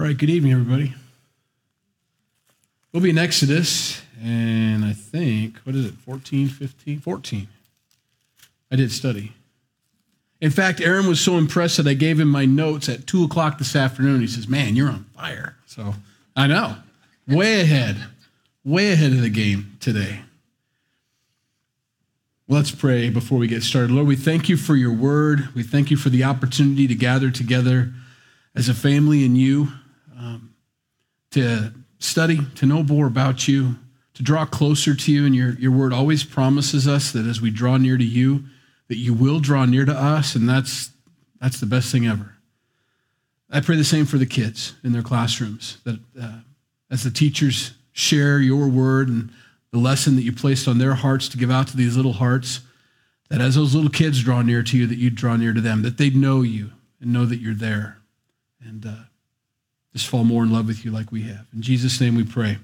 All right, good evening, everybody. We'll be in Exodus, and I think, what is it, 14, 15? 14. I did study. In fact, Aaron was so impressed that I gave him my notes at 2 o'clock this afternoon. He says, Man, you're on fire. So I know, way ahead, way ahead of the game today. Let's pray before we get started. Lord, we thank you for your word. We thank you for the opportunity to gather together as a family in you, um, to study, to know more about you, to draw closer to you. And your, your word always promises us that as we draw near to you, that you will draw near to us, and that's, that's the best thing ever. I pray the same for the kids in their classrooms, that uh, as the teachers share your word and the lesson that you placed on their hearts to give out to these little hearts, that as those little kids draw near to you, that you draw near to them, that they know you and know that you're there. And uh, just fall more in love with you like we have. In Jesus' name we pray.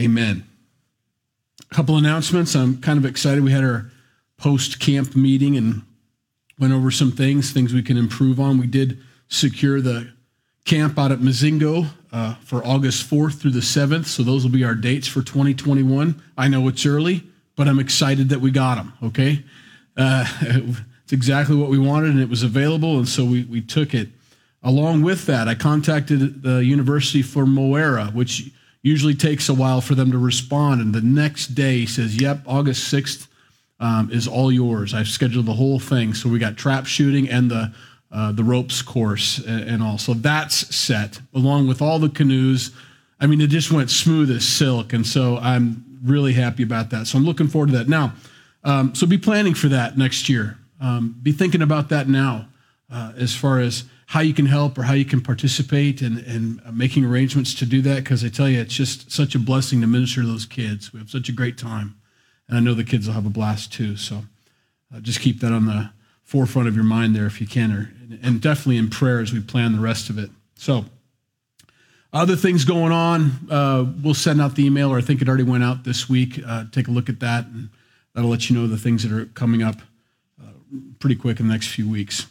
Amen. A couple announcements. I'm kind of excited. We had our post camp meeting and went over some things, things we can improve on. We did secure the camp out at Mazingo uh, for August 4th through the 7th. So those will be our dates for 2021. I know it's early, but I'm excited that we got them, okay? Uh, it's exactly what we wanted and it was available. And so we, we took it. Along with that, I contacted the University for Moera, which usually takes a while for them to respond. And the next day says, Yep, August 6th um, is all yours. I've scheduled the whole thing. So we got trap shooting and the uh, the ropes course and, and all. So that's set along with all the canoes. I mean, it just went smooth as silk. And so I'm really happy about that. So I'm looking forward to that. Now, um, so be planning for that next year. Um, be thinking about that now uh, as far as how you can help or how you can participate and, and making arrangements to do that. Because I tell you, it's just such a blessing to minister to those kids. We have such a great time. And I know the kids will have a blast too. So uh, just keep that on the forefront of your mind there if you can, or, and definitely in prayer as we plan the rest of it. So, other things going on, uh, we'll send out the email, or I think it already went out this week. Uh, take a look at that, and that'll let you know the things that are coming up uh, pretty quick in the next few weeks.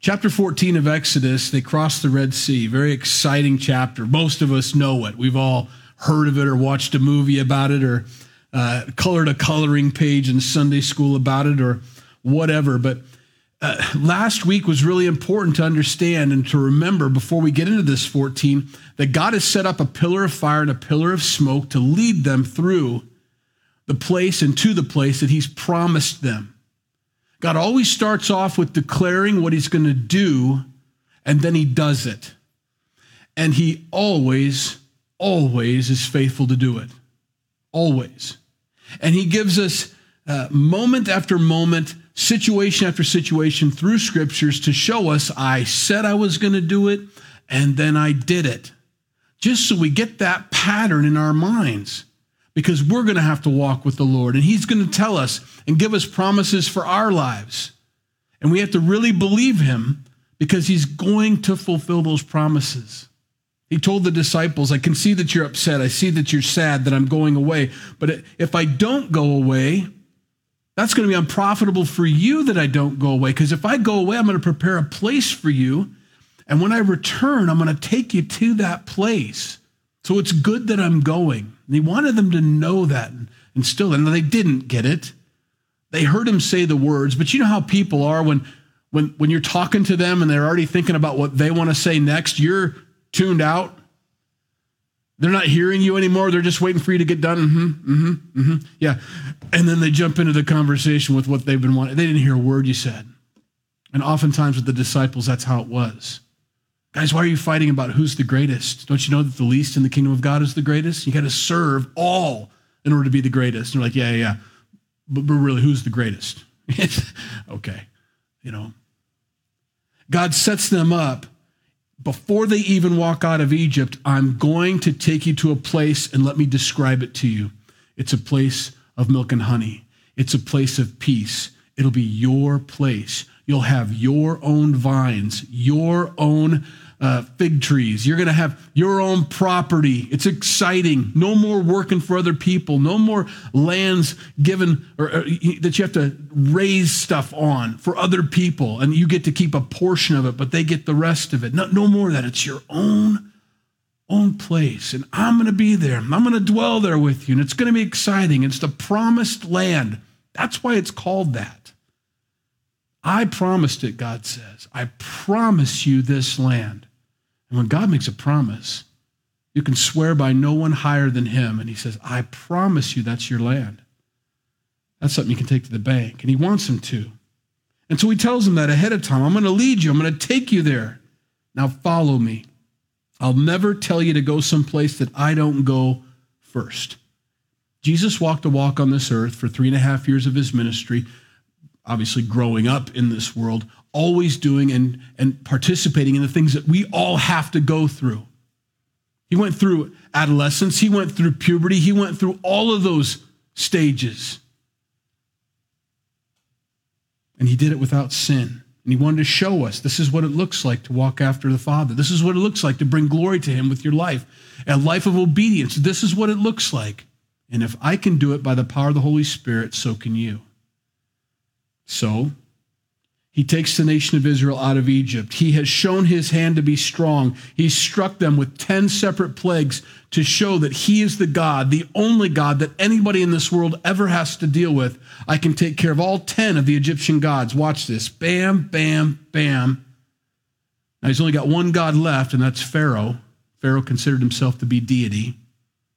Chapter 14 of Exodus, they cross the Red Sea. Very exciting chapter. Most of us know it. We've all heard of it or watched a movie about it or uh, colored a coloring page in Sunday school about it or whatever. But uh, last week was really important to understand and to remember before we get into this 14 that God has set up a pillar of fire and a pillar of smoke to lead them through the place and to the place that He's promised them. God always starts off with declaring what He's going to do, and then He does it. And He always, always is faithful to do it. Always. And He gives us uh, moment after moment situation after situation through scriptures to show us I said I was going to do it and then I did it. Just so we get that pattern in our minds because we're going to have to walk with the Lord and He's going to tell us and give us promises for our lives. And we have to really believe Him because He's going to fulfill those promises. He told the disciples, I can see that you're upset. I see that you're sad that I'm going away. But if I don't go away, that's going to be unprofitable for you that I don't go away. Because if I go away, I'm going to prepare a place for you. And when I return, I'm going to take you to that place. So it's good that I'm going. And he wanted them to know that and still, and they didn't get it. They heard him say the words, but you know how people are when when when you're talking to them and they're already thinking about what they want to say next, you're tuned out. They're not hearing you anymore. They're just waiting for you to get done. Mm-hmm, mm-hmm, mm-hmm. Yeah. And then they jump into the conversation with what they've been wanting. They didn't hear a word you said. And oftentimes with the disciples, that's how it was. Guys, why are you fighting about who's the greatest? Don't you know that the least in the kingdom of God is the greatest? You got to serve all in order to be the greatest. And they're like, yeah, yeah, yeah. But, but really, who's the greatest? okay. You know, God sets them up before they even walk out of Egypt, I'm going to take you to a place and let me describe it to you. It's a place of milk and honey, it's a place of peace. It'll be your place. You'll have your own vines, your own uh, fig trees. You're going to have your own property. It's exciting. No more working for other people. No more lands given or, or, that you have to raise stuff on for other people, and you get to keep a portion of it, but they get the rest of it. No, no more of that. It's your own place, and I'm going to be there. I'm going to dwell there with you, and it's going to be exciting. It's the promised land. That's why it's called that. I promised it, God says. I promise you this land. And when God makes a promise, you can swear by no one higher than him. And he says, I promise you that's your land. That's something you can take to the bank. And he wants him to. And so he tells him that ahead of time I'm going to lead you, I'm going to take you there. Now follow me. I'll never tell you to go someplace that I don't go first. Jesus walked a walk on this earth for three and a half years of his ministry, obviously growing up in this world, always doing and, and participating in the things that we all have to go through. He went through adolescence, he went through puberty, he went through all of those stages. And he did it without sin. And he wanted to show us this is what it looks like to walk after the Father. This is what it looks like to bring glory to him with your life, a life of obedience. This is what it looks like. And if I can do it by the power of the Holy Spirit, so can you. So, he takes the nation of Israel out of Egypt. He has shown his hand to be strong. He struck them with 10 separate plagues to show that he is the God, the only God that anybody in this world ever has to deal with. I can take care of all 10 of the Egyptian gods. Watch this. Bam, bam, bam. Now he's only got one God left, and that's Pharaoh. Pharaoh considered himself to be deity,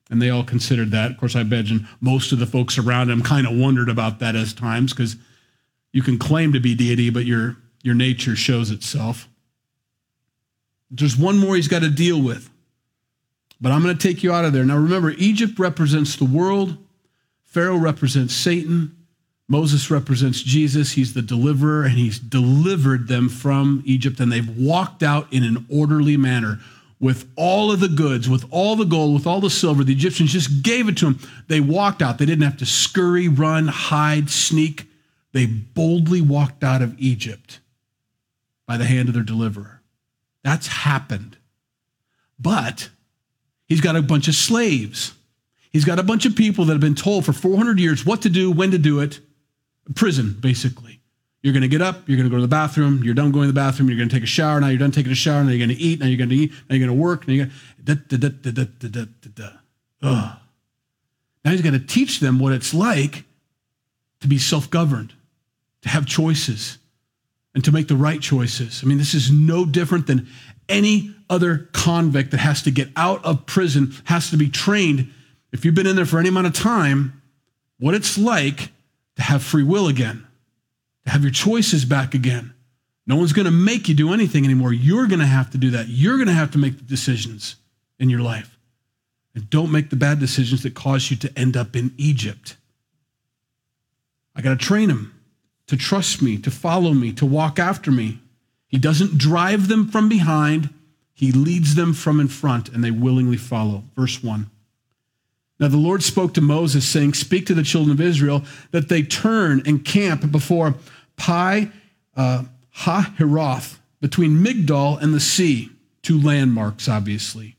and they all considered that. Of course, I imagine most of the folks around him kind of wondered about that as times because you can claim to be deity, but your, your nature shows itself. There's one more he's got to deal with. But I'm going to take you out of there. Now remember, Egypt represents the world, Pharaoh represents Satan, Moses represents Jesus. He's the deliverer, and he's delivered them from Egypt, and they've walked out in an orderly manner with all of the goods, with all the gold, with all the silver. The Egyptians just gave it to them. They walked out. They didn't have to scurry, run, hide, sneak. They boldly walked out of Egypt by the hand of their deliverer. That's happened. But he's got a bunch of slaves. He's got a bunch of people that have been told for 400 years what to do, when to do it. Prison, basically. You're going to get up, you're going to go to the bathroom, you're done going to the bathroom, you're going to take a shower, now you're done taking a shower, now you're going to eat, now you're going to eat, now you're going to work, now you're going to. Now he's going to teach them what it's like to be self governed to have choices and to make the right choices. I mean, this is no different than any other convict that has to get out of prison, has to be trained, if you've been in there for any amount of time, what it's like to have free will again, to have your choices back again. No one's going to make you do anything anymore. You're going to have to do that. You're going to have to make the decisions in your life. And don't make the bad decisions that cause you to end up in Egypt. I got to train them to trust me, to follow me, to walk after me. He doesn't drive them from behind, he leads them from in front, and they willingly follow. Verse 1. Now the Lord spoke to Moses, saying, Speak to the children of Israel that they turn and camp before Pi uh, Hahiroth, between Migdol and the sea, two landmarks, obviously,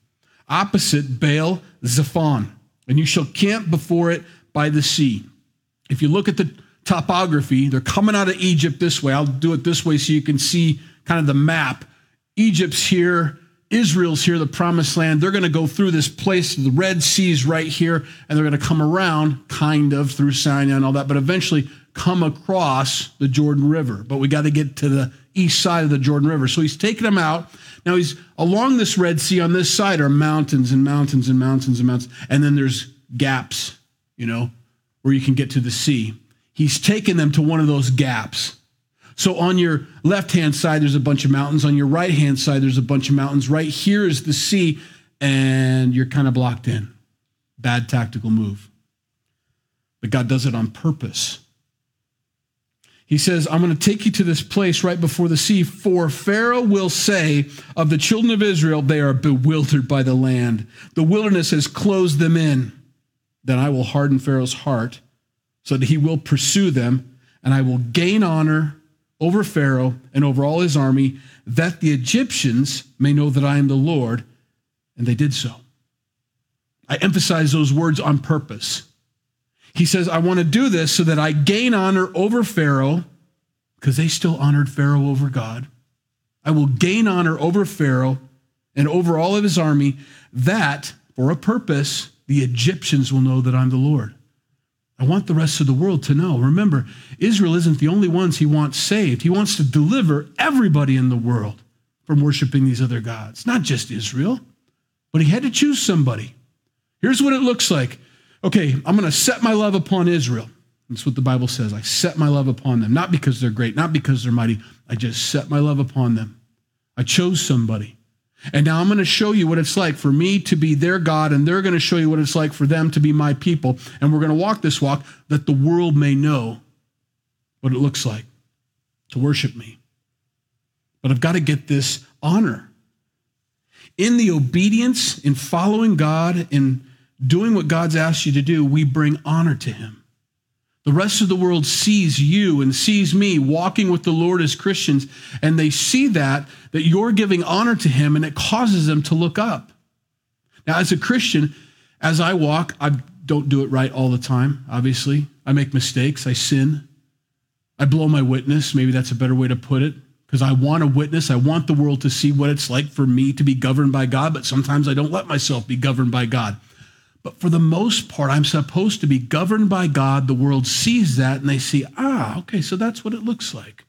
opposite Baal Zephon. And you shall camp before it by the sea. If you look at the topography. They're coming out of Egypt this way. I'll do it this way so you can see kind of the map. Egypt's here, Israel's here, the promised land. They're going to go through this place. The Red Sea's right here, and they're going to come around kind of through Sinai and all that, but eventually come across the Jordan River. But we got to get to the east side of the Jordan River. So he's taking them out. Now he's along this Red Sea on this side are mountains and mountains and mountains and mountains. And then there's gaps, you know, where you can get to the sea he's taken them to one of those gaps. So on your left hand side, there's a bunch of mountains. On your right hand side, there's a bunch of mountains. Right here is the sea, and you're kind of blocked in. Bad tactical move. But God does it on purpose. He says, I'm going to take you to this place right before the sea, for Pharaoh will say of the children of Israel, they are bewildered by the land. The wilderness has closed them in. Then I will harden Pharaoh's heart so that he will pursue them, and I will gain honor over Pharaoh and over all his army, that the Egyptians may know that I am the Lord. And they did so. I emphasize those words on purpose. He says, I want to do this so that I gain honor over Pharaoh, because they still honored Pharaoh over God. I will gain honor over Pharaoh and over all of his army, that for a purpose the Egyptians will know that I'm the Lord. I want the rest of the world to know. Remember, Israel isn't the only ones he wants saved. He wants to deliver everybody in the world from worshiping these other gods, not just Israel, but he had to choose somebody. Here's what it looks like. Okay, I'm going to set my love upon Israel. That's what the Bible says. I set my love upon them, not because they're great, not because they're mighty. I just set my love upon them. I chose somebody. And now I'm going to show you what it's like for me to be their God, and they're going to show you what it's like for them to be my people. And we're going to walk this walk that the world may know what it looks like to worship me. But I've got to get this honor. In the obedience, in following God, in doing what God's asked you to do, we bring honor to Him. The rest of the world sees you and sees me walking with the Lord as Christians, and they see that, that you're giving honor to Him, and it causes them to look up. Now, as a Christian, as I walk, I don't do it right all the time, obviously. I make mistakes, I sin, I blow my witness. Maybe that's a better way to put it, because I want a witness. I want the world to see what it's like for me to be governed by God, but sometimes I don't let myself be governed by God. But for the most part, I'm supposed to be governed by God. The world sees that and they see, ah, okay, so that's what it looks like.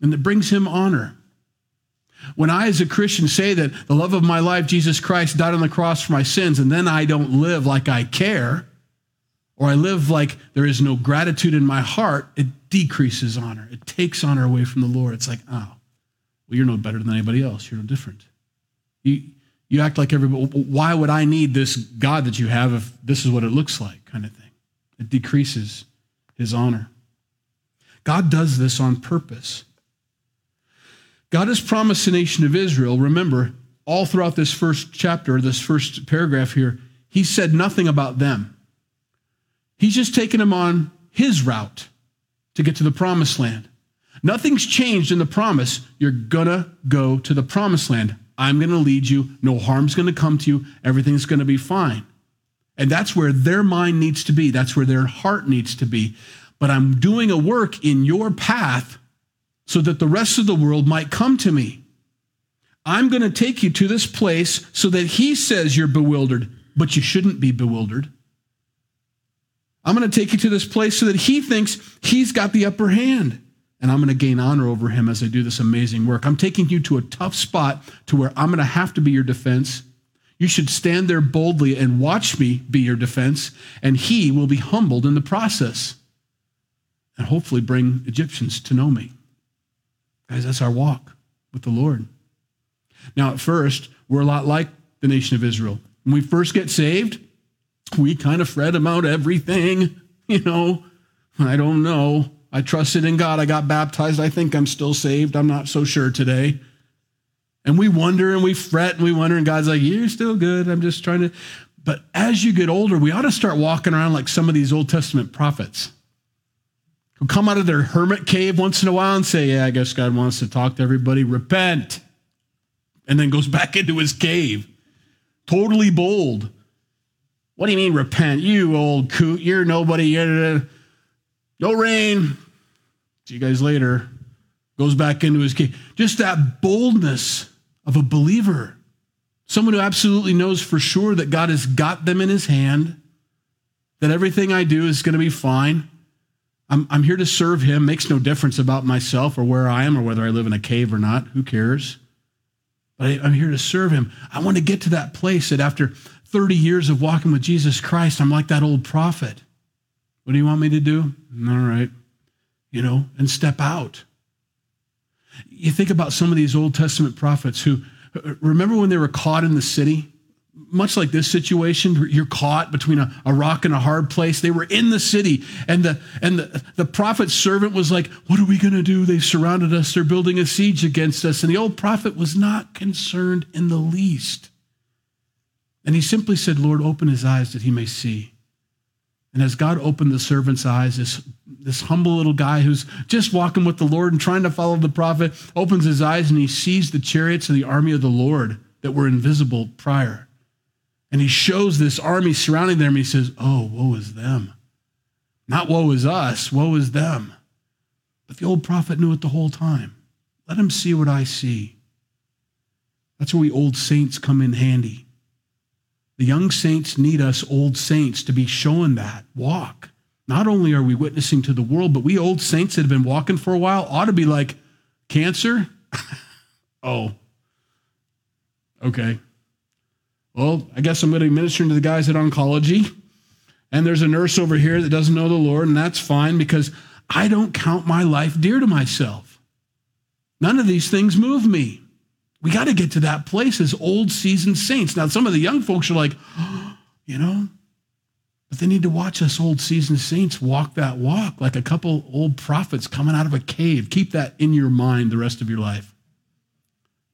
And it brings him honor. When I, as a Christian, say that the love of my life, Jesus Christ, died on the cross for my sins, and then I don't live like I care, or I live like there is no gratitude in my heart, it decreases honor. It takes honor away from the Lord. It's like, oh, well, you're no better than anybody else. You're no different. You, you act like everybody, why would I need this God that you have if this is what it looks like, kind of thing? It decreases his honor. God does this on purpose. God has promised the nation of Israel, remember, all throughout this first chapter, this first paragraph here, he said nothing about them. He's just taken them on his route to get to the promised land. Nothing's changed in the promise. You're going to go to the promised land. I'm going to lead you. No harm's going to come to you. Everything's going to be fine. And that's where their mind needs to be. That's where their heart needs to be. But I'm doing a work in your path so that the rest of the world might come to me. I'm going to take you to this place so that he says you're bewildered, but you shouldn't be bewildered. I'm going to take you to this place so that he thinks he's got the upper hand and I'm going to gain honor over him as I do this amazing work. I'm taking you to a tough spot to where I'm going to have to be your defense. You should stand there boldly and watch me be your defense, and he will be humbled in the process and hopefully bring Egyptians to know me. Guys, that's our walk with the Lord. Now, at first, we're a lot like the nation of Israel. When we first get saved, we kind of fret about everything. You know, I don't know. I trusted in God. I got baptized. I think I'm still saved. I'm not so sure today. And we wonder and we fret and we wonder, and God's like, You're still good. I'm just trying to. But as you get older, we ought to start walking around like some of these Old Testament prophets who come out of their hermit cave once in a while and say, Yeah, I guess God wants to talk to everybody. Repent. And then goes back into his cave. Totally bold. What do you mean, repent? You old coot. You're nobody. You're no rain. See you guys later. Goes back into his cave. Just that boldness of a believer. Someone who absolutely knows for sure that God has got them in his hand, that everything I do is going to be fine. I'm, I'm here to serve him. Makes no difference about myself or where I am or whether I live in a cave or not. Who cares? But I, I'm here to serve him. I want to get to that place that after 30 years of walking with Jesus Christ, I'm like that old prophet what do you want me to do? All right. You know, and step out. You think about some of these Old Testament prophets who, uh, remember when they were caught in the city? Much like this situation, you're caught between a, a rock and a hard place. They were in the city, and the and the, the prophet's servant was like, What are we gonna do? They've surrounded us, they're building a siege against us. And the old prophet was not concerned in the least. And he simply said, Lord, open his eyes that he may see. And as God opened the servant's eyes, this, this humble little guy who's just walking with the Lord and trying to follow the prophet opens his eyes and he sees the chariots of the army of the Lord that were invisible prior. And he shows this army surrounding them. He says, Oh, woe is them. Not woe is us, woe is them. But the old prophet knew it the whole time. Let him see what I see. That's where we old saints come in handy. The young saints need us old saints to be showing that walk. Not only are we witnessing to the world, but we old saints that have been walking for a while ought to be like, cancer? oh, okay. Well, I guess I'm going to be ministering to the guys at oncology. And there's a nurse over here that doesn't know the Lord, and that's fine because I don't count my life dear to myself. None of these things move me. We got to get to that place as old seasoned saints. Now, some of the young folks are like, oh, you know, but they need to watch us old seasoned saints walk that walk like a couple old prophets coming out of a cave. Keep that in your mind the rest of your life.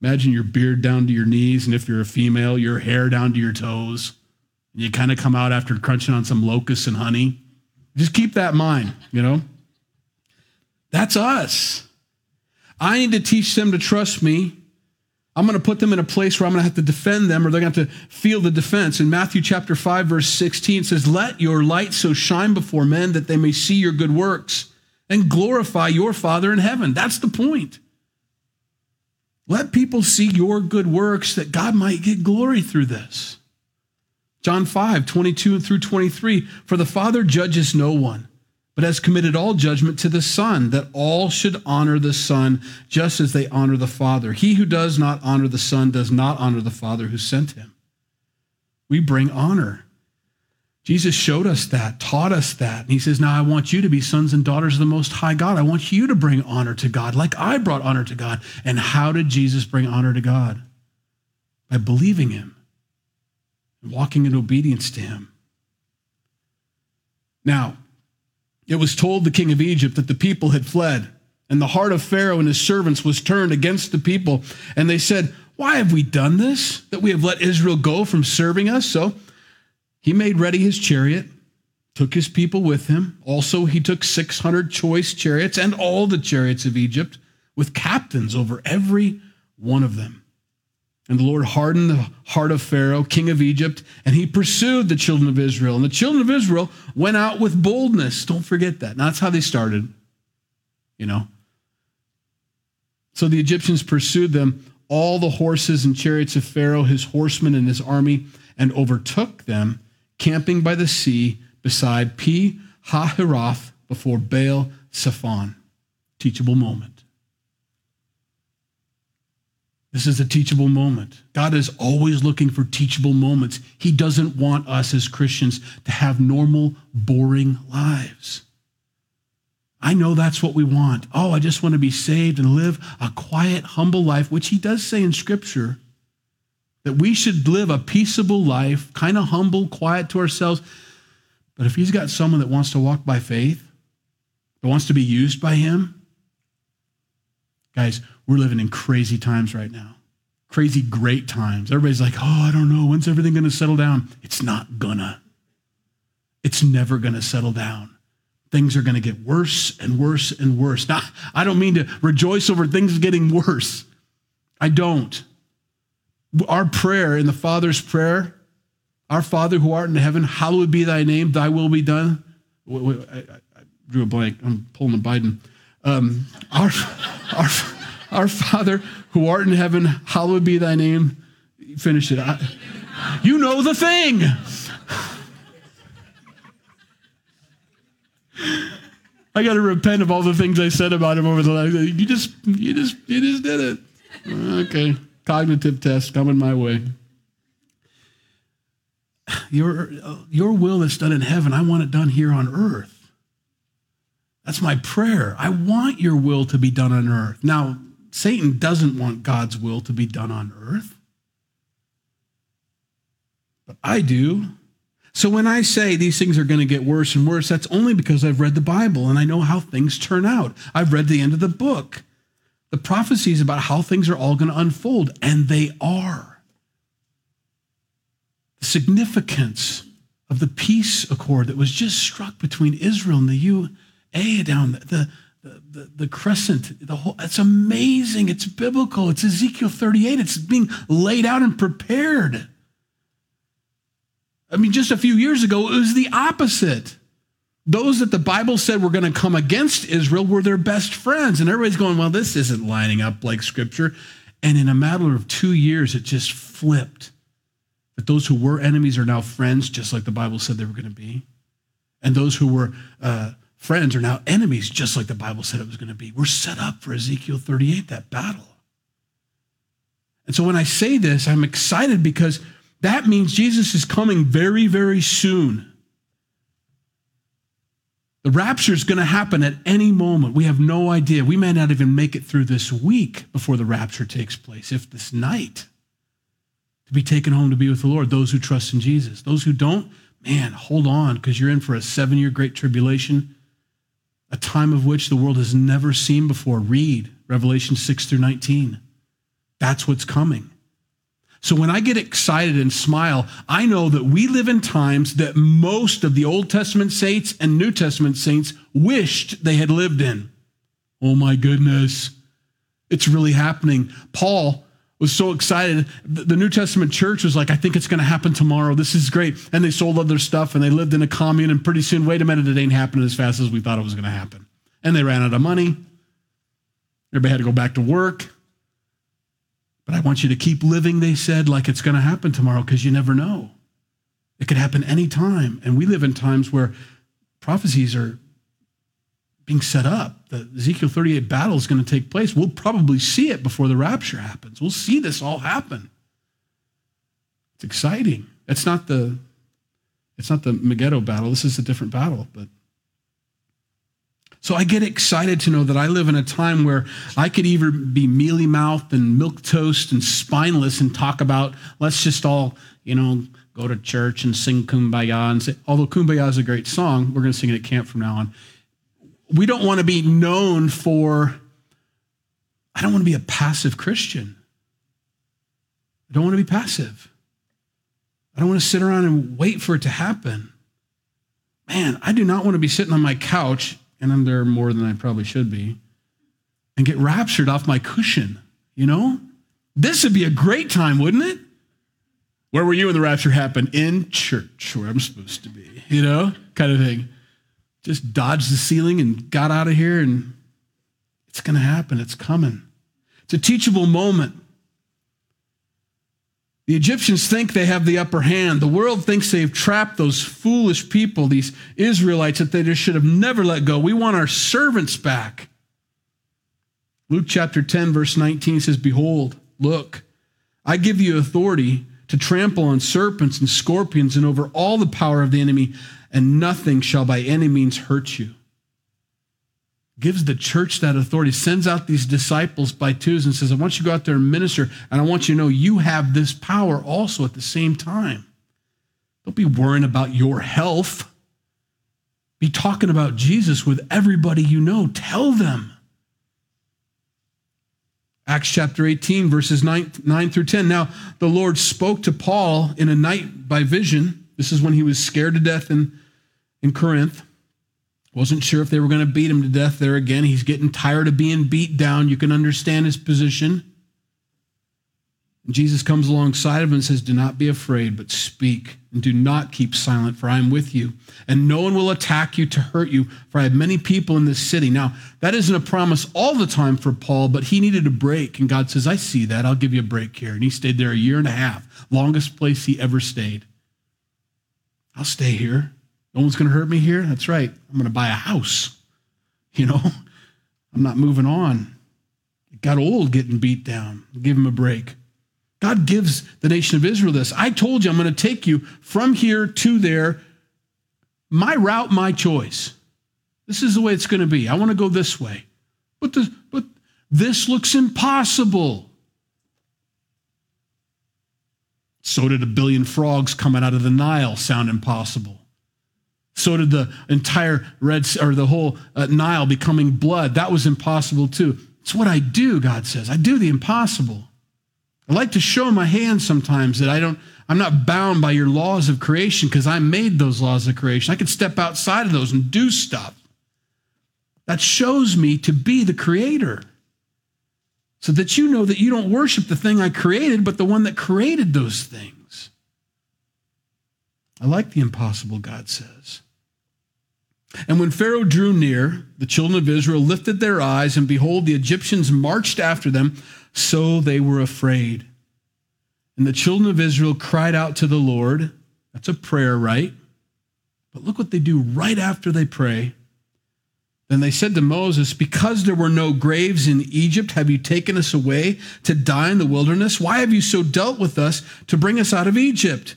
Imagine your beard down to your knees, and if you're a female, your hair down to your toes. And you kind of come out after crunching on some locusts and honey. Just keep that in mind, you know? That's us. I need to teach them to trust me I'm going to put them in a place where I'm going to have to defend them or they're going to have to feel the defense. In Matthew chapter 5 verse 16 says, "Let your light so shine before men that they may see your good works and glorify your Father in heaven." That's the point. Let people see your good works that God might get glory through this. John 5, 22 through 23, for the Father judges no one but has committed all judgment to the Son, that all should honor the Son just as they honor the Father. He who does not honor the Son does not honor the Father who sent him. We bring honor. Jesus showed us that, taught us that. And he says, Now I want you to be sons and daughters of the Most High God. I want you to bring honor to God like I brought honor to God. And how did Jesus bring honor to God? By believing him and walking in obedience to him. Now, it was told the king of Egypt that the people had fled, and the heart of Pharaoh and his servants was turned against the people. And they said, Why have we done this? That we have let Israel go from serving us? So he made ready his chariot, took his people with him. Also, he took 600 choice chariots and all the chariots of Egypt, with captains over every one of them. And the Lord hardened the heart of Pharaoh, king of Egypt, and he pursued the children of Israel. And the children of Israel went out with boldness. Don't forget that. that's how they started, you know. So the Egyptians pursued them, all the horses and chariots of Pharaoh, his horsemen and his army, and overtook them, camping by the sea beside Pi Hahiroth before Baal Zephon. Teachable moment. This is a teachable moment. God is always looking for teachable moments. He doesn't want us as Christians to have normal, boring lives. I know that's what we want. Oh, I just want to be saved and live a quiet, humble life, which he does say in Scripture that we should live a peaceable life, kind of humble, quiet to ourselves. But if he's got someone that wants to walk by faith, that wants to be used by him, guys, we're living in crazy times right now. Crazy great times. Everybody's like, oh, I don't know. When's everything going to settle down? It's not gonna. It's never going to settle down. Things are going to get worse and worse and worse. Now, I don't mean to rejoice over things getting worse. I don't. Our prayer in the Father's prayer, our Father who art in heaven, hallowed be thy name, thy will be done. I, drew a blank. I'm pulling a Biden. Um, our, our, our Father who art in heaven, hallowed be thy name. Finish it. I, you know the thing. I got to repent of all the things I said about him over the last. You just, you just, you just did it. Okay, cognitive test coming my way. Your, your will that's done in heaven, I want it done here on earth. That's my prayer. I want your will to be done on earth. Now, Satan doesn't want God's will to be done on earth. But I do. So when I say these things are going to get worse and worse, that's only because I've read the Bible and I know how things turn out. I've read the end of the book, the prophecies about how things are all going to unfold, and they are. The significance of the peace accord that was just struck between Israel and the UA down the, the, the, the crescent, the whole, it's amazing. It's biblical. It's Ezekiel 38. It's being laid out and prepared. I mean, just a few years ago, it was the opposite. Those that the Bible said were going to come against Israel were their best friends. And everybody's going, well, this isn't lining up like scripture. And in a matter of two years, it just flipped. That those who were enemies are now friends, just like the Bible said they were going to be. And those who were uh, friends are now enemies, just like the Bible said it was going to be. We're set up for Ezekiel 38, that battle. And so when I say this, I'm excited because that means Jesus is coming very, very soon. The rapture is going to happen at any moment. We have no idea. We may not even make it through this week before the rapture takes place, if this night, to be taken home to be with the Lord. Those who trust in Jesus. Those who don't, man, hold on, because you're in for a seven year great tribulation, a time of which the world has never seen before. Read Revelation 6 through 19. That's what's coming. So when I get excited and smile, I know that we live in times that most of the Old Testament saints and New Testament saints wished they had lived in. Oh my goodness. It's really happening. Paul was so excited. The New Testament church was like, I think it's going to happen tomorrow. This is great. And they sold other stuff and they lived in a commune. And pretty soon, wait a minute, it ain't happening as fast as we thought it was going to happen. And they ran out of money. Everybody had to go back to work. But I want you to keep living, they said, like it's going to happen tomorrow because you never know. It could happen anytime. And we live in times where prophecies are being set up. The Ezekiel 38 battle is going to take place. We'll probably see it before the rapture happens. We'll see this all happen. It's exciting. It's not the it's not the Megiddo battle. This is a different battle, but so I get excited to know that I live in a time where I could even be mealy mouthed and milk toast and spineless and talk about let's just all, you know, go to church and sing kumbaya and say, although kumbaya is a great song, we're going to sing it at camp from now on. We don't want to be known for, I don't want to be a passive Christian. I don't want to be passive. I don't want to sit around and wait for it to happen. Man, I do not want to be sitting on my couch and I'm there more than I probably should be, and get raptured off my cushion, you know? This would be a great time, wouldn't it? Where were you when the rapture happened? In church, where I'm supposed to be, you know? Kind of thing. Just dodged the ceiling and got out of here, and it's going to happen. It's coming. It's a teachable moment. The Egyptians think they have the upper hand. The world thinks they've trapped those foolish people, these Israelites, that they just should have never let go. We want our servants back. Luke chapter 10, verse 19 says, Behold, look, I give you authority to trample on serpents and scorpions and over all the power of the enemy, and nothing shall by any means hurt you gives the church that authority, sends out these disciples by twos and says, I want you to go out there and minister, and I want you to know you have this power also at the same time. Don't be worrying about your health. Be talking about Jesus with everybody you know. Tell them. Acts chapter 18, verses 9, 9 through 10. Now, the Lord spoke to Paul in a night by vision. This is when he was scared to death in, in Corinth. Wasn't sure if they were going to beat him to death there again. He's getting tired of being beat down. You can understand his position. Jesus comes alongside of him and says, Do not be afraid, but speak, and do not keep silent, for I am with you. And no one will attack you to hurt you, for I have many people in this city. Now, that isn't a promise all the time for Paul, but he needed a break. And God says, I see that. I'll give you a break here. And he stayed there a year and a half, longest place he ever stayed. I'll stay here. No one's going to hurt me here. That's right. I'm going to buy a house. You know, I'm not moving on. It got old getting beat down. Give him a break. God gives the nation of Israel this. I told you I'm going to take you from here to there. My route, my choice. This is the way it's going to be. I want to go this way. But, the, but this looks impossible. So did a billion frogs coming out of the Nile sound impossible. So did the entire Red or the whole uh, Nile becoming blood. That was impossible too. It's what I do, God says. I do the impossible. I like to show my hands sometimes that I don't, I'm not bound by your laws of creation because I made those laws of creation. I can step outside of those and do stuff. That shows me to be the creator. So that you know that you don't worship the thing I created, but the one that created those things. I like the impossible, God says. And when Pharaoh drew near, the children of Israel lifted their eyes, and behold, the Egyptians marched after them, So they were afraid. And the children of Israel cried out to the Lord. That's a prayer, right? But look what they do right after they pray. Then they said to Moses, Because there were no graves in Egypt, have you taken us away to die in the wilderness? Why have you so dealt with us to bring us out of Egypt?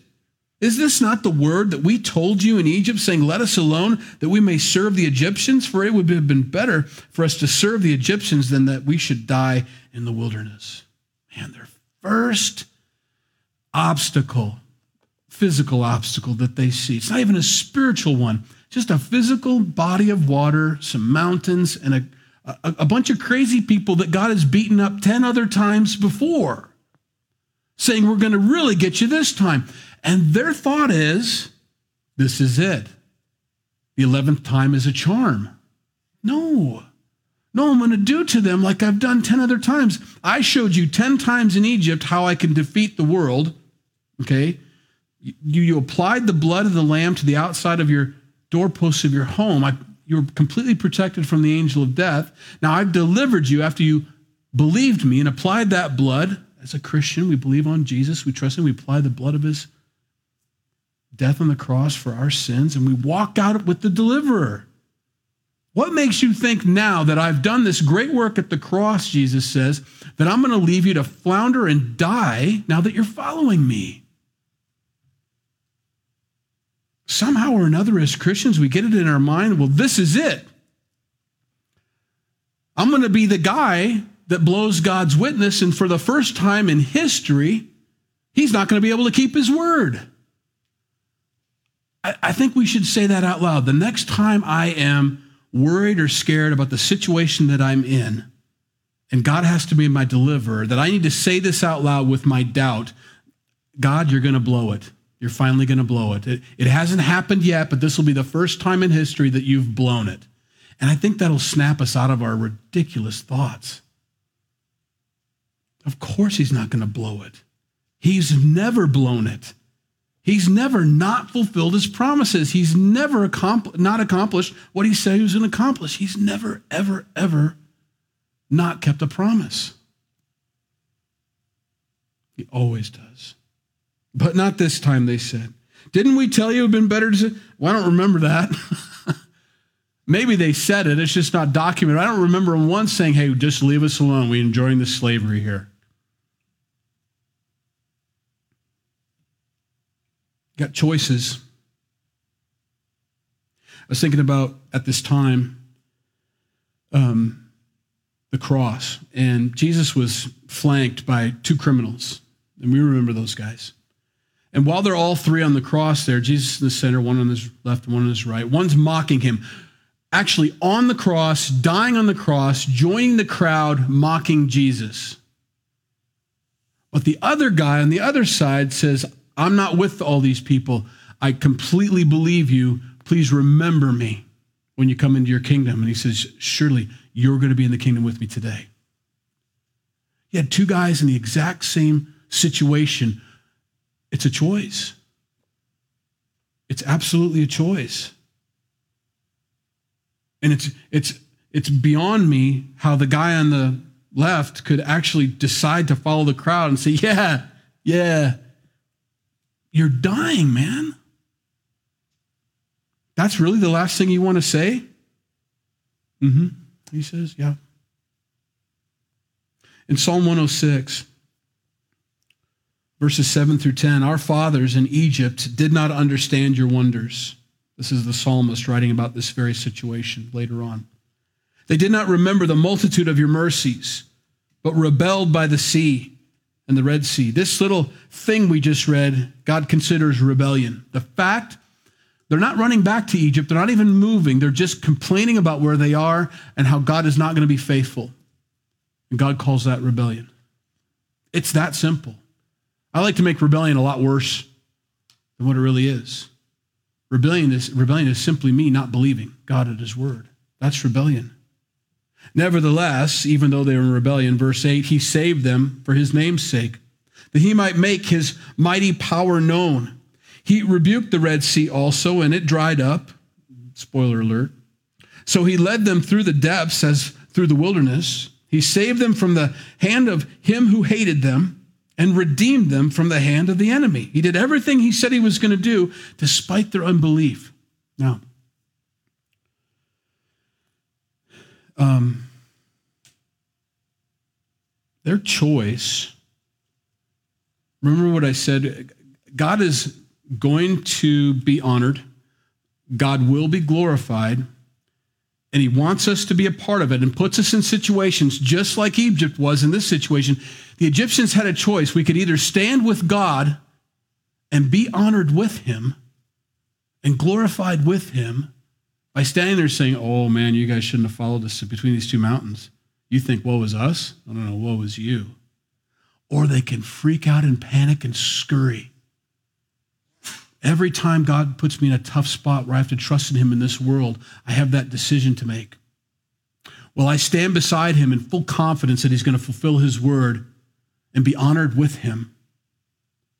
Is this not the word that we told you in Egypt, saying, Let us alone, that we may serve the Egyptians? For it would have been better for us to serve the Egyptians than that we should die in the wilderness. Man, their first obstacle, physical obstacle that they see, it's not even a spiritual one just a physical body of water, some mountains, and a, a, a bunch of crazy people that God has beaten up 10 other times before, saying, We're going to really get you this time. And their thought is, This is it. The 11th time is a charm. No. No, I'm going to do to them like I've done 10 other times. I showed you 10 times in Egypt how I can defeat the world. Okay? You, you applied the blood of the lamb to the outside of your doorposts of your home. I, you're completely protected from the angel of death. Now I've delivered you after you believed me and applied that blood. As a Christian, we believe on Jesus, we trust him, we apply the blood of his death on the cross for our sins, and we walk out with the deliverer. What makes you think now that I've done this great work at the cross, Jesus says, that I'm going to leave you to flounder and die now that you're following me? somehow or another, as Christians, we get it in our mind well, this is it. I'm going to be the guy that blows God's witness, and for the first time in history, he's not going to be able to keep his word. I, think we should say that out loud. The next time I am worried or scared about the situation that I'm in, and God has to be my deliverer, that I need to say this out loud with my doubt God, you're going to blow it. You're finally going to blow it. it. It hasn't happened yet, but this will be the first time in history that you've blown it. And I think that'll snap us out of our ridiculous thoughts. Of course, he's not going to blow it. He's never blown it. He's never not fulfilled his promises. He's never not accomplished what he said he was going to accomplish. He's never, ever, ever not kept a promise. He always does. But not this time, they said. Didn't we tell you it would have been better to say? Well, I don't remember that. Maybe they said it, it's just not documented. I don't remember once saying, hey, just leave us alone. We're enjoying the slavery here. Got choices. I was thinking about at this time um, the cross, and Jesus was flanked by two criminals, and we remember those guys. And while they're all three on the cross there, Jesus in the center, one on his left, one on his right, one's mocking him. Actually, on the cross, dying on the cross, joining the crowd, mocking Jesus. But the other guy on the other side says, I'm not with all these people. I completely believe you. Please remember me when you come into your kingdom. And he says, Surely you're going to be in the kingdom with me today. You had two guys in the exact same situation it's a choice. It's absolutely a choice. And it's it's it's beyond me how the guy on the left could actually decide to follow the crowd and say, "Yeah, yeah. You're dying, man." That's really the last thing you want to say? Mm-hmm. He says, "Yeah." In Psalm 106, verses 7 through 10 Our fathers in Egypt did not understand your wonders. This is the psalmist writing about this very situation later on. They did not remember the multitude of your mercies, but rebelled by the sea and the Red Sea. This little thing we just read, God considers rebellion. The fact they're not running back to Egypt, they're not even moving, they're just complaining about where they are and how God is not going to be faithful. And God calls that rebellion. It's that simple. I like to make rebellion a lot worse than what it really is. Rebellion is, rebellion is simply me not believing God at His word. That's rebellion. Nevertheless, even though they were in rebellion, verse 8, He saved them for His name's sake, that He might make His mighty power known. He rebuked the Red Sea also, and it dried up. Spoiler alert. So He led them through the depths as through the wilderness He saved them from the hand of him who hated them and redeemed them from the hand of the enemy. He did everything he said he was going to do despite their unbelief. Now, um, their choice, remember what I said? God is going to be honored, God will be glorified and he wants us to be a part of it and puts us in situations just like Egypt was in this situation. The Egyptians had a choice. We could either stand with God and be honored with him and glorified with him by standing there saying, Oh man, you guys shouldn't have followed us between these two mountains. You think, woe is us? No, no, no, woe is you. Or they can freak out and panic and scurry Every time God puts me in a tough spot where I have to trust in Him in this world, I have that decision to make. Well, I stand beside Him in full confidence that He's going to fulfill His word and be honored with Him.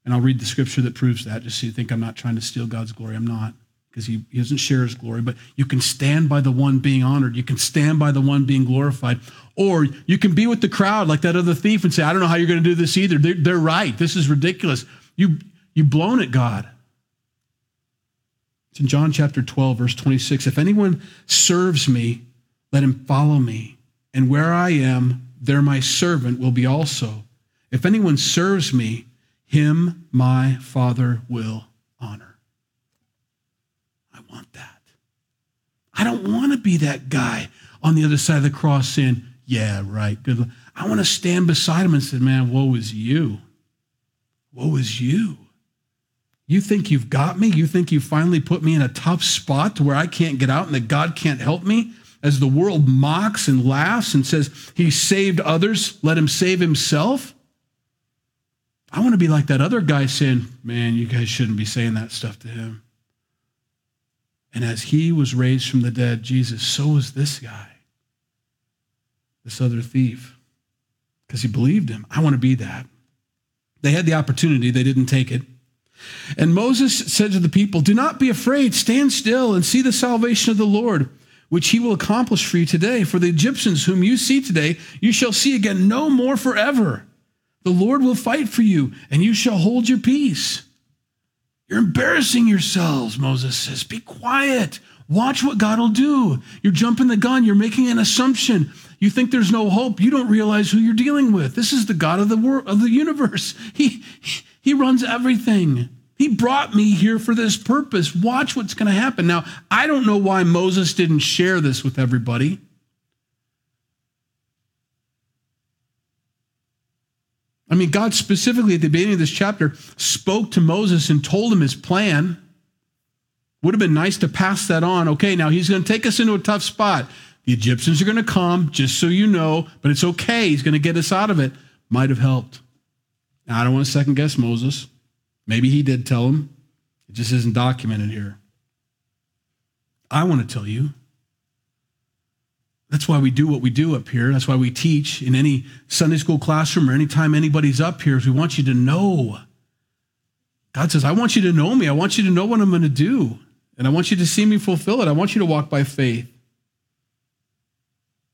And I'll read the scripture that proves that, just so you think I'm not trying to steal God's glory. I'm not, because he, he doesn't share His glory. But you can stand by the one being honored, you can stand by the one being glorified. Or you can be with the crowd like that other thief and say, I don't know how you're going to do this either. They're, they're right. This is ridiculous. You, you've blown it, God. It's in John chapter 12, verse 26. If anyone serves me, let him follow me. And where I am, there my servant will be also. If anyone serves me, him my Father will want that. I don't want to be that guy on the other side of the cross saying, Yeah, right, good. I want to stand beside him and say, Man, woe is you. Woe is you. You think you've got me? You think you finally put me in a tough spot to where I can't get out and that God can't help me? As the world mocks and laughs and says, He saved others, let him save himself. I want to be like that other guy saying, Man, you guys shouldn't be saying that stuff to him. And as he was raised from the dead, Jesus, so was this guy, this other thief, because he believed him. I want to be that. They had the opportunity, they didn't take it. And Moses said to the people, Do not be afraid, stand still and see the salvation of the Lord, which he will accomplish for you today. For the Egyptians whom you see today, you shall see again no more forever. The Lord will fight for you, and you shall hold your peace. You're embarrassing yourselves, Moses says. Be quiet. Watch what God will do. You're jumping the gun. You're making an assumption. You think there's no hope. You don't realize who you're dealing with. This is the God of the world, of the universe. He, he runs everything. He brought me here for this purpose. Watch what's going to happen. Now, I don't know why Moses didn't share this with everybody. I mean, God specifically at the beginning of this chapter spoke to Moses and told him his plan. Would have been nice to pass that on. Okay, now he's going to take us into a tough spot. The Egyptians are going to come, just so you know, but it's okay. He's going to get us out of it. Might have helped. Now, I don't want to second guess Moses. Maybe he did tell him. It just isn't documented here. I want to tell you. That's why we do what we do up here. That's why we teach in any Sunday school classroom or anytime anybody's up here is we want you to know. God says, I want you to know me. I want you to know what I'm going to do. And I want you to see me fulfill it. I want you to walk by faith.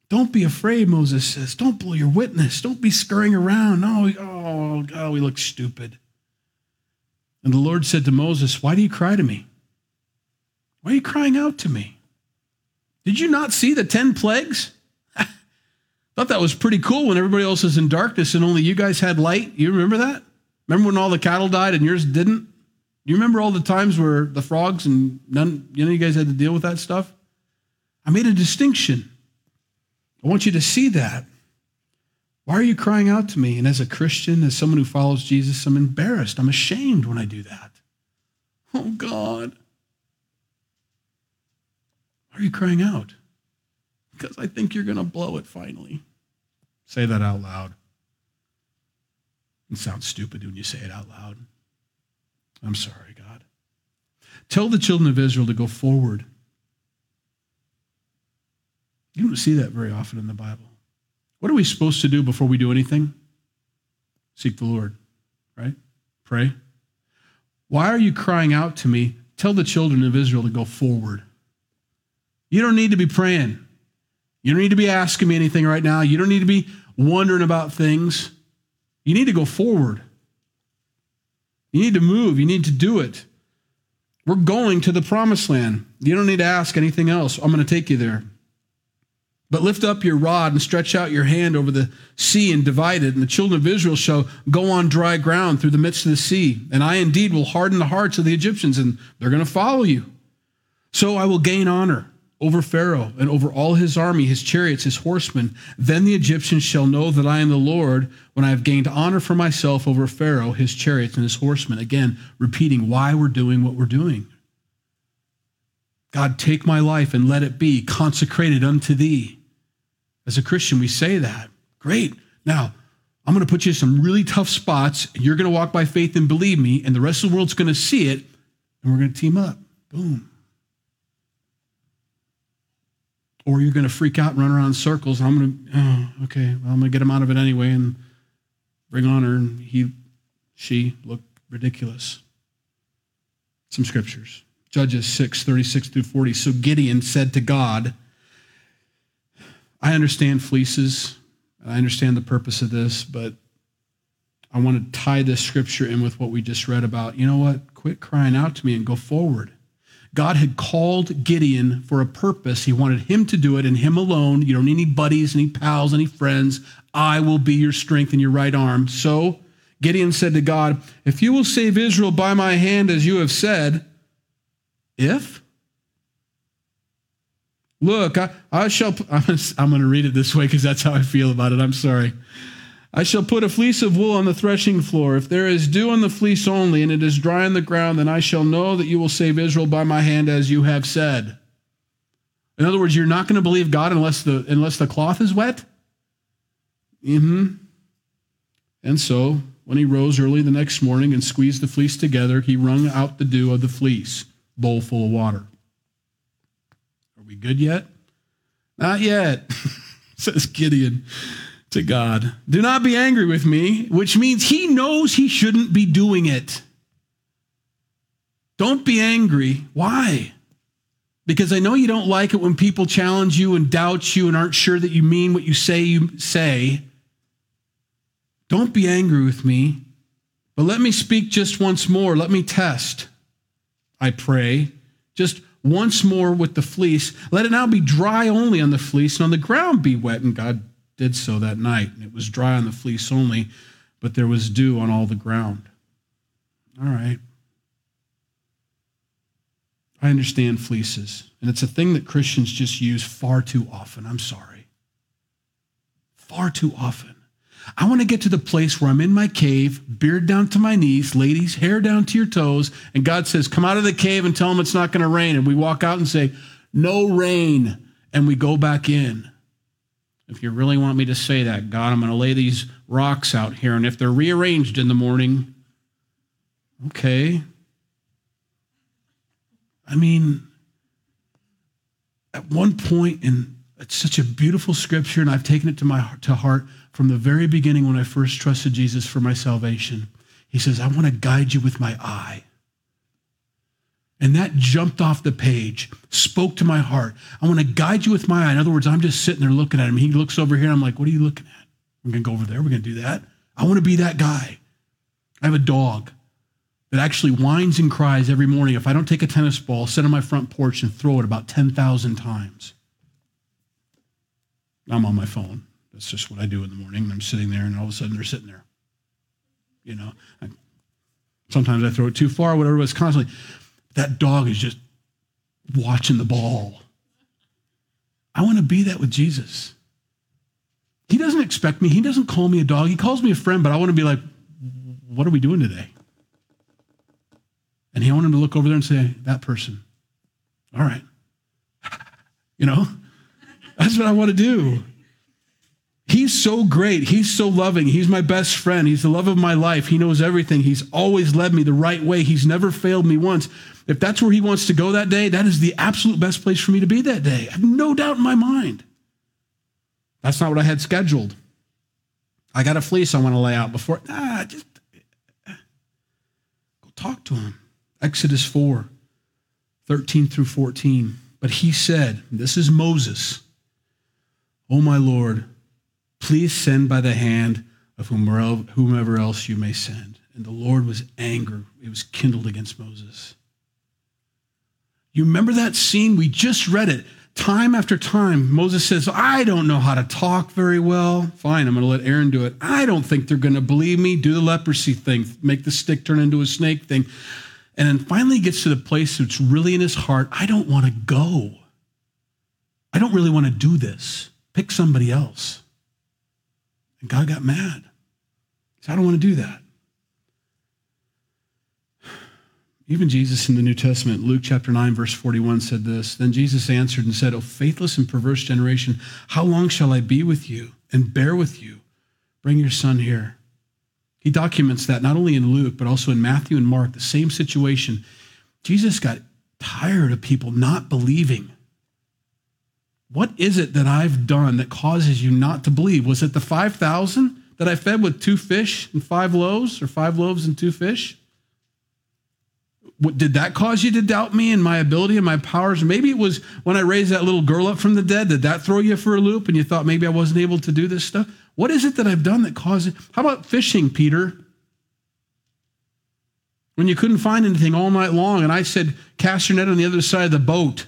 Don't be afraid, Moses says. Don't blow your witness. Don't be scurrying around. No, oh, God, we look stupid. And the Lord said to Moses, Why do you cry to me? Why are you crying out to me? Did you not see the 10 plagues? Thought that was pretty cool when everybody else is in darkness and only you guys had light. You remember that? Remember when all the cattle died and yours didn't? Do You remember all the times where the frogs and none, you know, you guys had to deal with that stuff? I made a distinction. I want you to see that. Why are you crying out to me? And as a Christian, as someone who follows Jesus, I'm embarrassed. I'm ashamed when I do that. Oh, God. Why are you crying out? Because I think you're going to blow it finally. Say that out loud. It sounds stupid when you say it out loud. I'm sorry, God. Tell the children of Israel to go forward you don't see that very often in the Bible. What are we supposed to do before we do anything? Seek the Lord, right? Pray. Why are you crying out to me? Tell the children of Israel to go forward. You don't need to be praying. You don't need to be asking me anything right now. You don't need to be wondering about things. You need to go forward. You need to move. You need to do it. We're going to the promised land. You don't need to ask anything else. I'm going to take you there. But lift up your rod and stretch out your hand over the sea and divide it, and the children of Israel shall go on dry ground through the midst of the sea. And I indeed will harden the hearts of the Egyptians, and they're going to follow you. So I will gain honor over Pharaoh and over all his army, his chariots, his horsemen. Then the Egyptians shall know that I am the Lord when I have gained honor for myself over Pharaoh, his chariots, and his horsemen. Again, repeating why we're doing what we're doing. God, take my life and let it be consecrated unto thee. As a Christian, we say that. Great. Now, I'm going to put you in some really tough spots, and you're going to walk by faith and believe me, and the rest of the world's going to see it, and we're going to team up. Boom. Or you're going to freak out and run around in circles, I'm going to, oh, okay, well, I'm going to get him out of it anyway and bring on her. and he, she look ridiculous. Some scriptures. Judges 6, 36 through 40. So Gideon said to God, I understand fleeces. I understand the purpose of this, but I want to tie this scripture in with what we just read about. You know what? Quit crying out to me and go forward. God had called Gideon for a purpose. He wanted him to do it and him alone. You don't need any buddies, any pals, any friends. I will be your strength and your right arm. So Gideon said to God, If you will save Israel by my hand, as you have said, if? Look, I, I shall, I'm going to read it this way because that's how I feel about it. I'm sorry. I shall put a fleece of wool on the threshing floor. If there is dew on the fleece only, and it is dry on the ground, then I shall know that you will save Israel by my hand, as you have said. In other words, you're not going to believe God unless the unless the cloth is wet. hmm And so, when he rose early the next morning and squeezed the fleece together, he wrung out the dew of the fleece bowl full of water. Are we good yet? Not yet, says Gideon to God. Do not be angry with me, which means he knows he shouldn't be doing it. Don't be angry. Why? Because I know you don't like it when people challenge you and doubt you and aren't sure that you mean what you say you say. Don't be angry with me, but let me speak just once more. Let me test. I pray, just once more with the fleece. Let it now be dry only on the fleece, and on the ground be wet. And God did so that night. It was dry on the fleece only, but there was dew on all the ground. All right. I understand fleeces, and it's a thing that Christians just use far too often. I'm sorry. Far too often. I want to get to the place where I'm in my cave, beard down to my knees, ladies, hair down to your toes, and God says, Come out of the cave and tell them it's not going to rain. And we walk out and say, No rain. And we go back in. If you really want me to say that, God, I'm going to lay these rocks out here, and if they're rearranged in the morning, okay. I mean, at one point in it's such a beautiful scripture, and I've taken it to my to heart from the very beginning when I first trusted Jesus for my salvation. He says, I want to guide you with my eye. And that jumped off the page, spoke to my heart. I want to guide you with my eye. In other words, I'm just sitting there looking at him. He looks over here, and I'm like, What are you looking at? We're going to go over there. We're going to do that. I want to be that guy. I have a dog that actually whines and cries every morning if I don't take a tennis ball, sit on my front porch, and throw it about 10,000 times. I'm on my phone. That's just what I do in the morning. I'm sitting there, and all of a sudden they're sitting there. You know, I, sometimes I throw it too far, whatever. It's constantly that dog is just watching the ball. I want to be that with Jesus. He doesn't expect me. He doesn't call me a dog. He calls me a friend, but I want to be like, what are we doing today? And he wanted to look over there and say, that person. All right. you know, that's what I want to do. He's so great. He's so loving. He's my best friend. He's the love of my life. He knows everything. He's always led me the right way. He's never failed me once. If that's where he wants to go that day, that is the absolute best place for me to be that day. I have no doubt in my mind. That's not what I had scheduled. I got a fleece I want to lay out before. Ah, just go talk to him. Exodus 4, 13 through 14. But he said, This is Moses. O my Lord, please send by the hand of whomever else you may send. And the Lord was angry. It was kindled against Moses. You remember that scene? We just read it. Time after time, Moses says, I don't know how to talk very well. Fine, I'm going to let Aaron do it. I don't think they're going to believe me. Do the leprosy thing, make the stick turn into a snake thing. And then finally gets to the place that's really in his heart I don't want to go. I don't really want to do this. Pick somebody else. And God got mad. He said, I don't want to do that. Even Jesus in the New Testament, Luke chapter 9, verse 41 said this Then Jesus answered and said, O faithless and perverse generation, how long shall I be with you and bear with you? Bring your son here. He documents that not only in Luke, but also in Matthew and Mark, the same situation. Jesus got tired of people not believing. What is it that I've done that causes you not to believe? Was it the 5,000 that I fed with two fish and five loaves, or five loaves and two fish? Did that cause you to doubt me and my ability and my powers? Maybe it was when I raised that little girl up from the dead. Did that throw you for a loop and you thought maybe I wasn't able to do this stuff? What is it that I've done that caused it? How about fishing, Peter? When you couldn't find anything all night long, and I said, cast your net on the other side of the boat,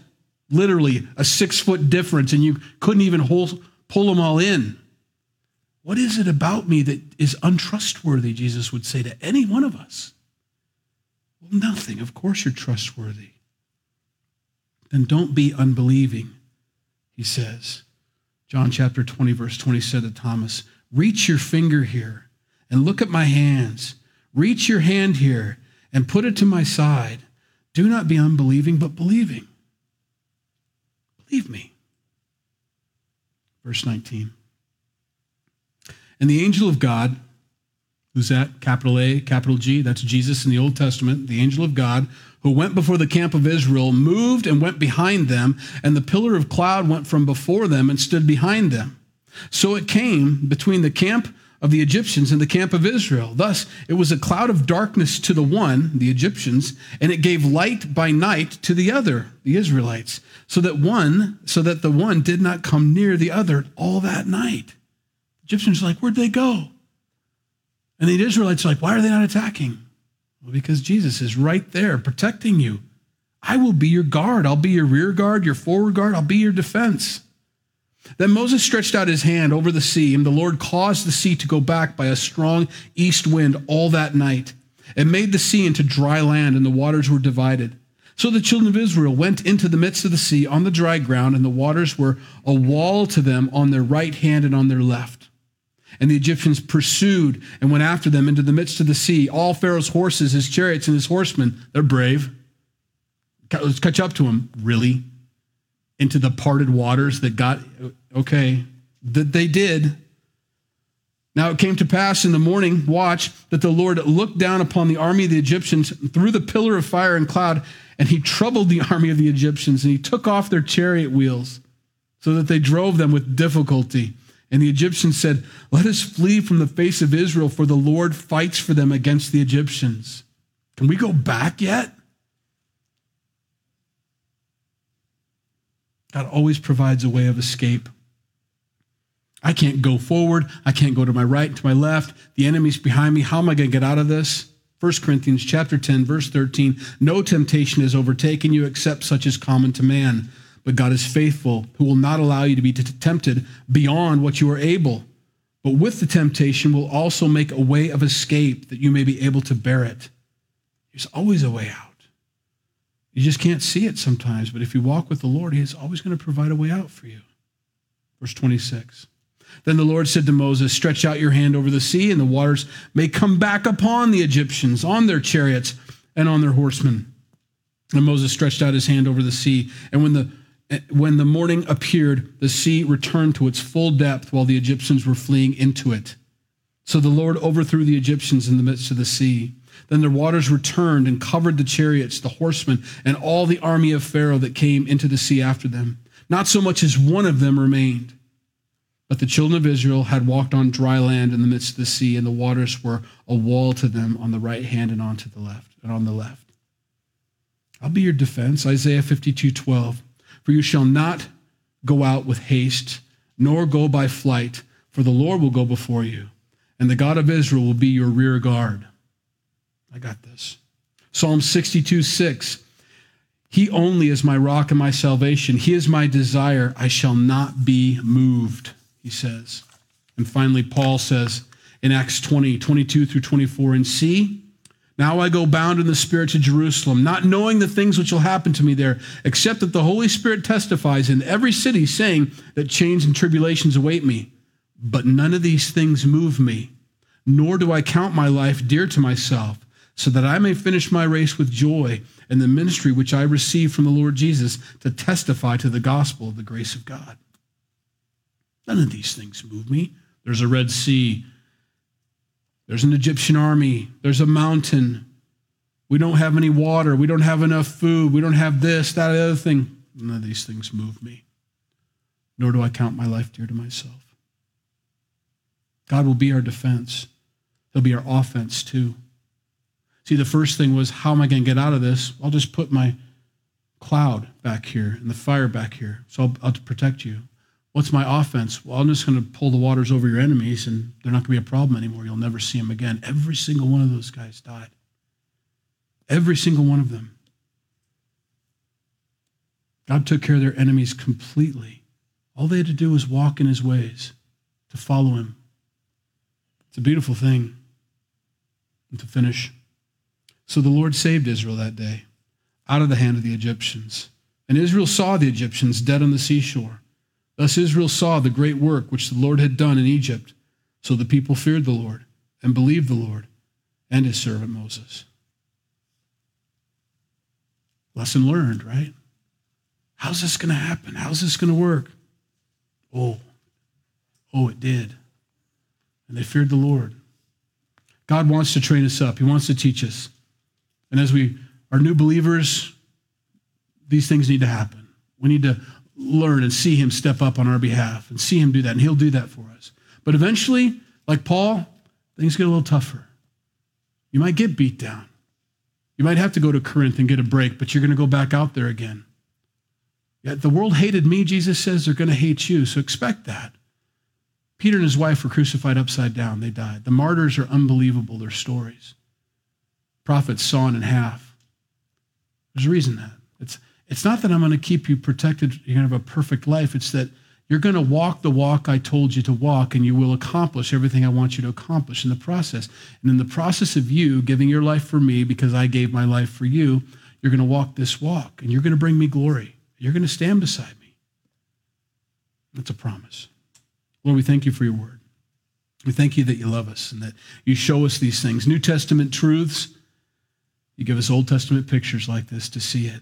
literally a six foot difference, and you couldn't even hold, pull them all in. What is it about me that is untrustworthy, Jesus would say to any one of us? Well, nothing. Of course you're trustworthy. Then don't be unbelieving, he says. John chapter 20, verse 20 said to Thomas, Reach your finger here and look at my hands. Reach your hand here and put it to my side. Do not be unbelieving, but believing. Believe me. Verse 19. And the angel of God Who's that? Capital A, capital G. That's Jesus in the Old Testament, the angel of God, who went before the camp of Israel, moved and went behind them, and the pillar of cloud went from before them and stood behind them. So it came between the camp of the Egyptians and the camp of Israel. Thus, it was a cloud of darkness to the one, the Egyptians, and it gave light by night to the other, the Israelites, so that one, so that the one did not come near the other all that night. Egyptians are like, where'd they go? And the Israelites are like, why are they not attacking? Well, because Jesus is right there protecting you. I will be your guard. I'll be your rear guard, your forward guard. I'll be your defense. Then Moses stretched out his hand over the sea, and the Lord caused the sea to go back by a strong east wind all that night, and made the sea into dry land, and the waters were divided. So the children of Israel went into the midst of the sea on the dry ground, and the waters were a wall to them on their right hand and on their left. And the Egyptians pursued and went after them into the midst of the sea. All Pharaoh's horses, his chariots, and his horsemen, they're brave. Let's catch up to them. Really? Into the parted waters that got, okay, that they did. Now it came to pass in the morning watch that the Lord looked down upon the army of the Egyptians through the pillar of fire and cloud, and he troubled the army of the Egyptians, and he took off their chariot wheels so that they drove them with difficulty. And the Egyptians said, Let us flee from the face of Israel, for the Lord fights for them against the Egyptians. Can we go back yet? God always provides a way of escape. I can't go forward. I can't go to my right, to my left. The enemy's behind me. How am I going to get out of this? 1 Corinthians chapter 10 verse 13 No temptation has overtaken you except such as common to man but God is faithful, who will not allow you to be tempted beyond what you are able. But with the temptation will also make a way of escape that you may be able to bear it. There's always a way out. You just can't see it sometimes, but if you walk with the Lord, He is always going to provide a way out for you. Verse 26. Then the Lord said to Moses, Stretch out your hand over the sea, and the waters may come back upon the Egyptians, on their chariots, and on their horsemen. And Moses stretched out his hand over the sea, and when the when the morning appeared, the sea returned to its full depth while the Egyptians were fleeing into it. So the Lord overthrew the Egyptians in the midst of the sea. Then their waters returned and covered the chariots, the horsemen, and all the army of Pharaoh that came into the sea after them. Not so much as one of them remained. But the children of Israel had walked on dry land in the midst of the sea, and the waters were a wall to them on the right hand and on to the left and on the left. I'll be your defense. Isaiah 52, 12. For you shall not go out with haste, nor go by flight, for the Lord will go before you, and the God of Israel will be your rear guard. I got this. Psalm 62 6. He only is my rock and my salvation. He is my desire. I shall not be moved, he says. And finally, Paul says in Acts 20, 22 through 24, and see, now I go bound in the Spirit to Jerusalem, not knowing the things which will happen to me there, except that the Holy Spirit testifies in every city, saying that chains and tribulations await me. But none of these things move me, nor do I count my life dear to myself, so that I may finish my race with joy in the ministry which I received from the Lord Jesus to testify to the gospel of the grace of God. None of these things move me. There's a Red Sea there's an Egyptian army. There's a mountain. We don't have any water. We don't have enough food. We don't have this, that, the other thing. None of these things move me, nor do I count my life dear to myself. God will be our defense, He'll be our offense too. See, the first thing was, how am I going to get out of this? I'll just put my cloud back here and the fire back here. So I'll, I'll protect you. What's my offense? Well, I'm just going to pull the waters over your enemies and they're not going to be a problem anymore. You'll never see them again. Every single one of those guys died. Every single one of them. God took care of their enemies completely. All they had to do was walk in his ways, to follow him. It's a beautiful thing. And to finish. So the Lord saved Israel that day out of the hand of the Egyptians. And Israel saw the Egyptians dead on the seashore. Thus Israel saw the great work which the Lord had done in Egypt. So the people feared the Lord and believed the Lord and his servant Moses. Lesson learned, right? How's this going to happen? How's this going to work? Oh, oh, it did. And they feared the Lord. God wants to train us up, He wants to teach us. And as we are new believers, these things need to happen. We need to learn and see him step up on our behalf and see him do that. And he'll do that for us. But eventually, like Paul, things get a little tougher. You might get beat down. You might have to go to Corinth and get a break, but you're going to go back out there again. Yet the world hated me, Jesus says, they're going to hate you. So expect that. Peter and his wife were crucified upside down. They died. The martyrs are unbelievable, their stories. Prophets sawn in half. There's a reason that. It's, it's not that I'm going to keep you protected, you're going to have a perfect life. It's that you're going to walk the walk I told you to walk, and you will accomplish everything I want you to accomplish in the process. And in the process of you giving your life for me because I gave my life for you, you're going to walk this walk, and you're going to bring me glory. You're going to stand beside me. That's a promise. Lord, we thank you for your word. We thank you that you love us and that you show us these things. New Testament truths. You give us Old Testament pictures like this to see it.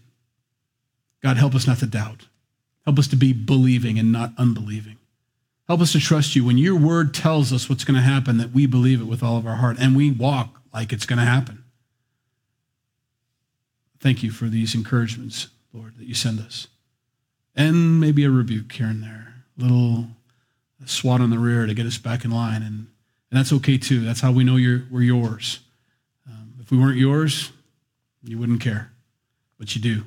God, help us not to doubt. Help us to be believing and not unbelieving. Help us to trust you when your word tells us what's going to happen, that we believe it with all of our heart and we walk like it's going to happen. Thank you for these encouragements, Lord, that you send us. And maybe a rebuke here and there, a little swat on the rear to get us back in line. And, and that's okay too. That's how we know you're, we're yours. Um, if we weren't yours, you wouldn't care, but you do.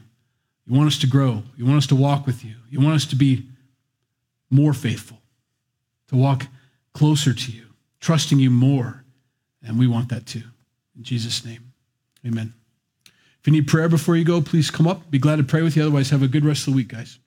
You want us to grow. You want us to walk with you. You want us to be more faithful, to walk closer to you, trusting you more. And we want that too. In Jesus' name, amen. If you need prayer before you go, please come up. Be glad to pray with you. Otherwise, have a good rest of the week, guys.